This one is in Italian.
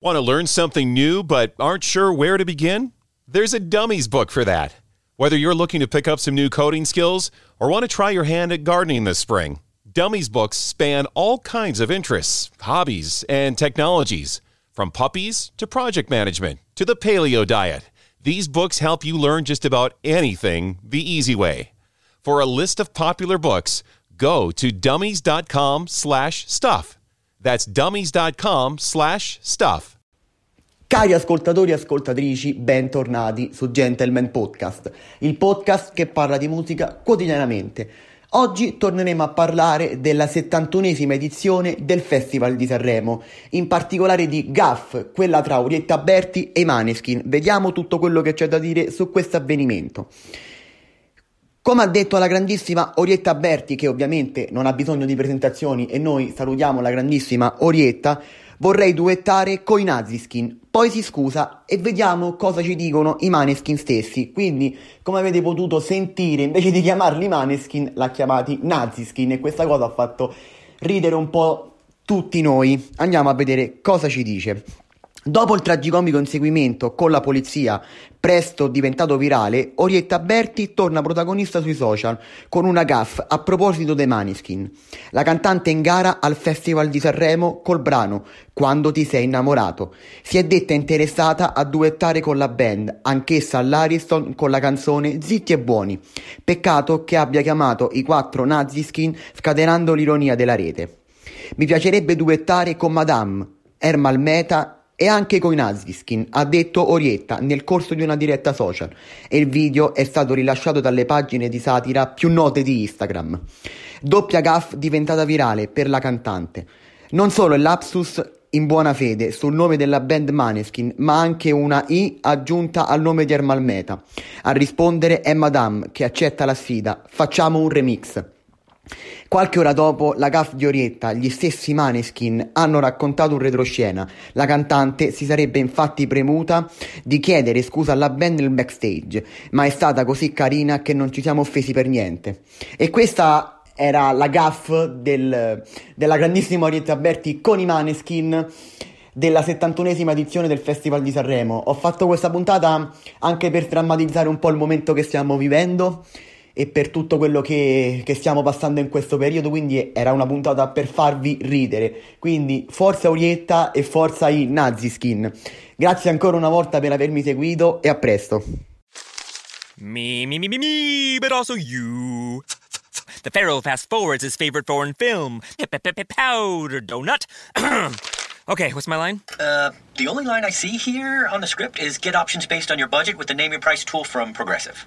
Want to learn something new but aren't sure where to begin? There's a dummies book for that. Whether you're looking to pick up some new coding skills or want to try your hand at gardening this spring, Dummies books span all kinds of interests, hobbies, and technologies. From puppies to project management to the paleo diet, these books help you learn just about anything the easy way. For a list of popular books, go to dummies.com slash stuff. That's dummies.com slash stuff. Cari ascoltatori e ascoltatrici, bentornati su Gentleman Podcast, il podcast che parla di musica quotidianamente. Oggi torneremo a parlare della 71esima edizione del Festival di Sanremo, in particolare di Gaff, quella tra Orietta Berti e Maneskin. Vediamo tutto quello che c'è da dire su questo avvenimento. Come ha detto la grandissima Orietta Berti, che ovviamente non ha bisogno di presentazioni e noi salutiamo la grandissima Orietta, vorrei duettare coi Naziskin. Poi si scusa e vediamo cosa ci dicono i Maneskin stessi. Quindi, come avete potuto sentire, invece di chiamarli Maneskin, l'ha chiamati Naziskin e questa cosa ha fatto ridere un po' tutti noi. Andiamo a vedere cosa ci dice. Dopo il tragicomico inseguimento con la polizia, presto diventato virale, Orietta Berti torna protagonista sui social con una gaff a proposito dei Maniskin. La cantante in gara al Festival di Sanremo col brano Quando ti sei innamorato. Si è detta interessata a duettare con la band, anch'essa all'Ariston con la canzone Zitti e Buoni. Peccato che abbia chiamato i quattro Naziskin scatenando l'ironia della rete. Mi piacerebbe duettare con Madame, Ermal Meta e anche coi Naziskin, ha detto Orietta nel corso di una diretta social e il video è stato rilasciato dalle pagine di satira più note di Instagram. Doppia gaff diventata virale per la cantante. Non solo il lapsus in buona fede sul nome della band Maneskin, ma anche una I aggiunta al nome di Ermalmeta. A rispondere è Madame che accetta la sfida. Facciamo un remix. Qualche ora dopo la gaff di Orietta, gli stessi Maneskin hanno raccontato un retroscena. La cantante si sarebbe infatti premuta di chiedere scusa alla band nel backstage, ma è stata così carina che non ci siamo offesi per niente. E questa era la gaff del, della grandissima Orietta Berti con i Maneskin della 71esima edizione del Festival di Sanremo. Ho fatto questa puntata anche per drammatizzare un po' il momento che stiamo vivendo e per tutto quello che, che, stiamo passando in questo periodo, quindi era una puntata per farvi ridere. Quindi forza Orietta e forza i Naziskin. Grazie ancora una volta per avermi seguito e a presto. Me, me, me, me, me, but also you. The Pharaoh fast forwards his favorite foreign film, Powder Donut. okay, what's my line? Uh, the only line I see here on the script is get options based on your budget with the name your price tool from Progressive.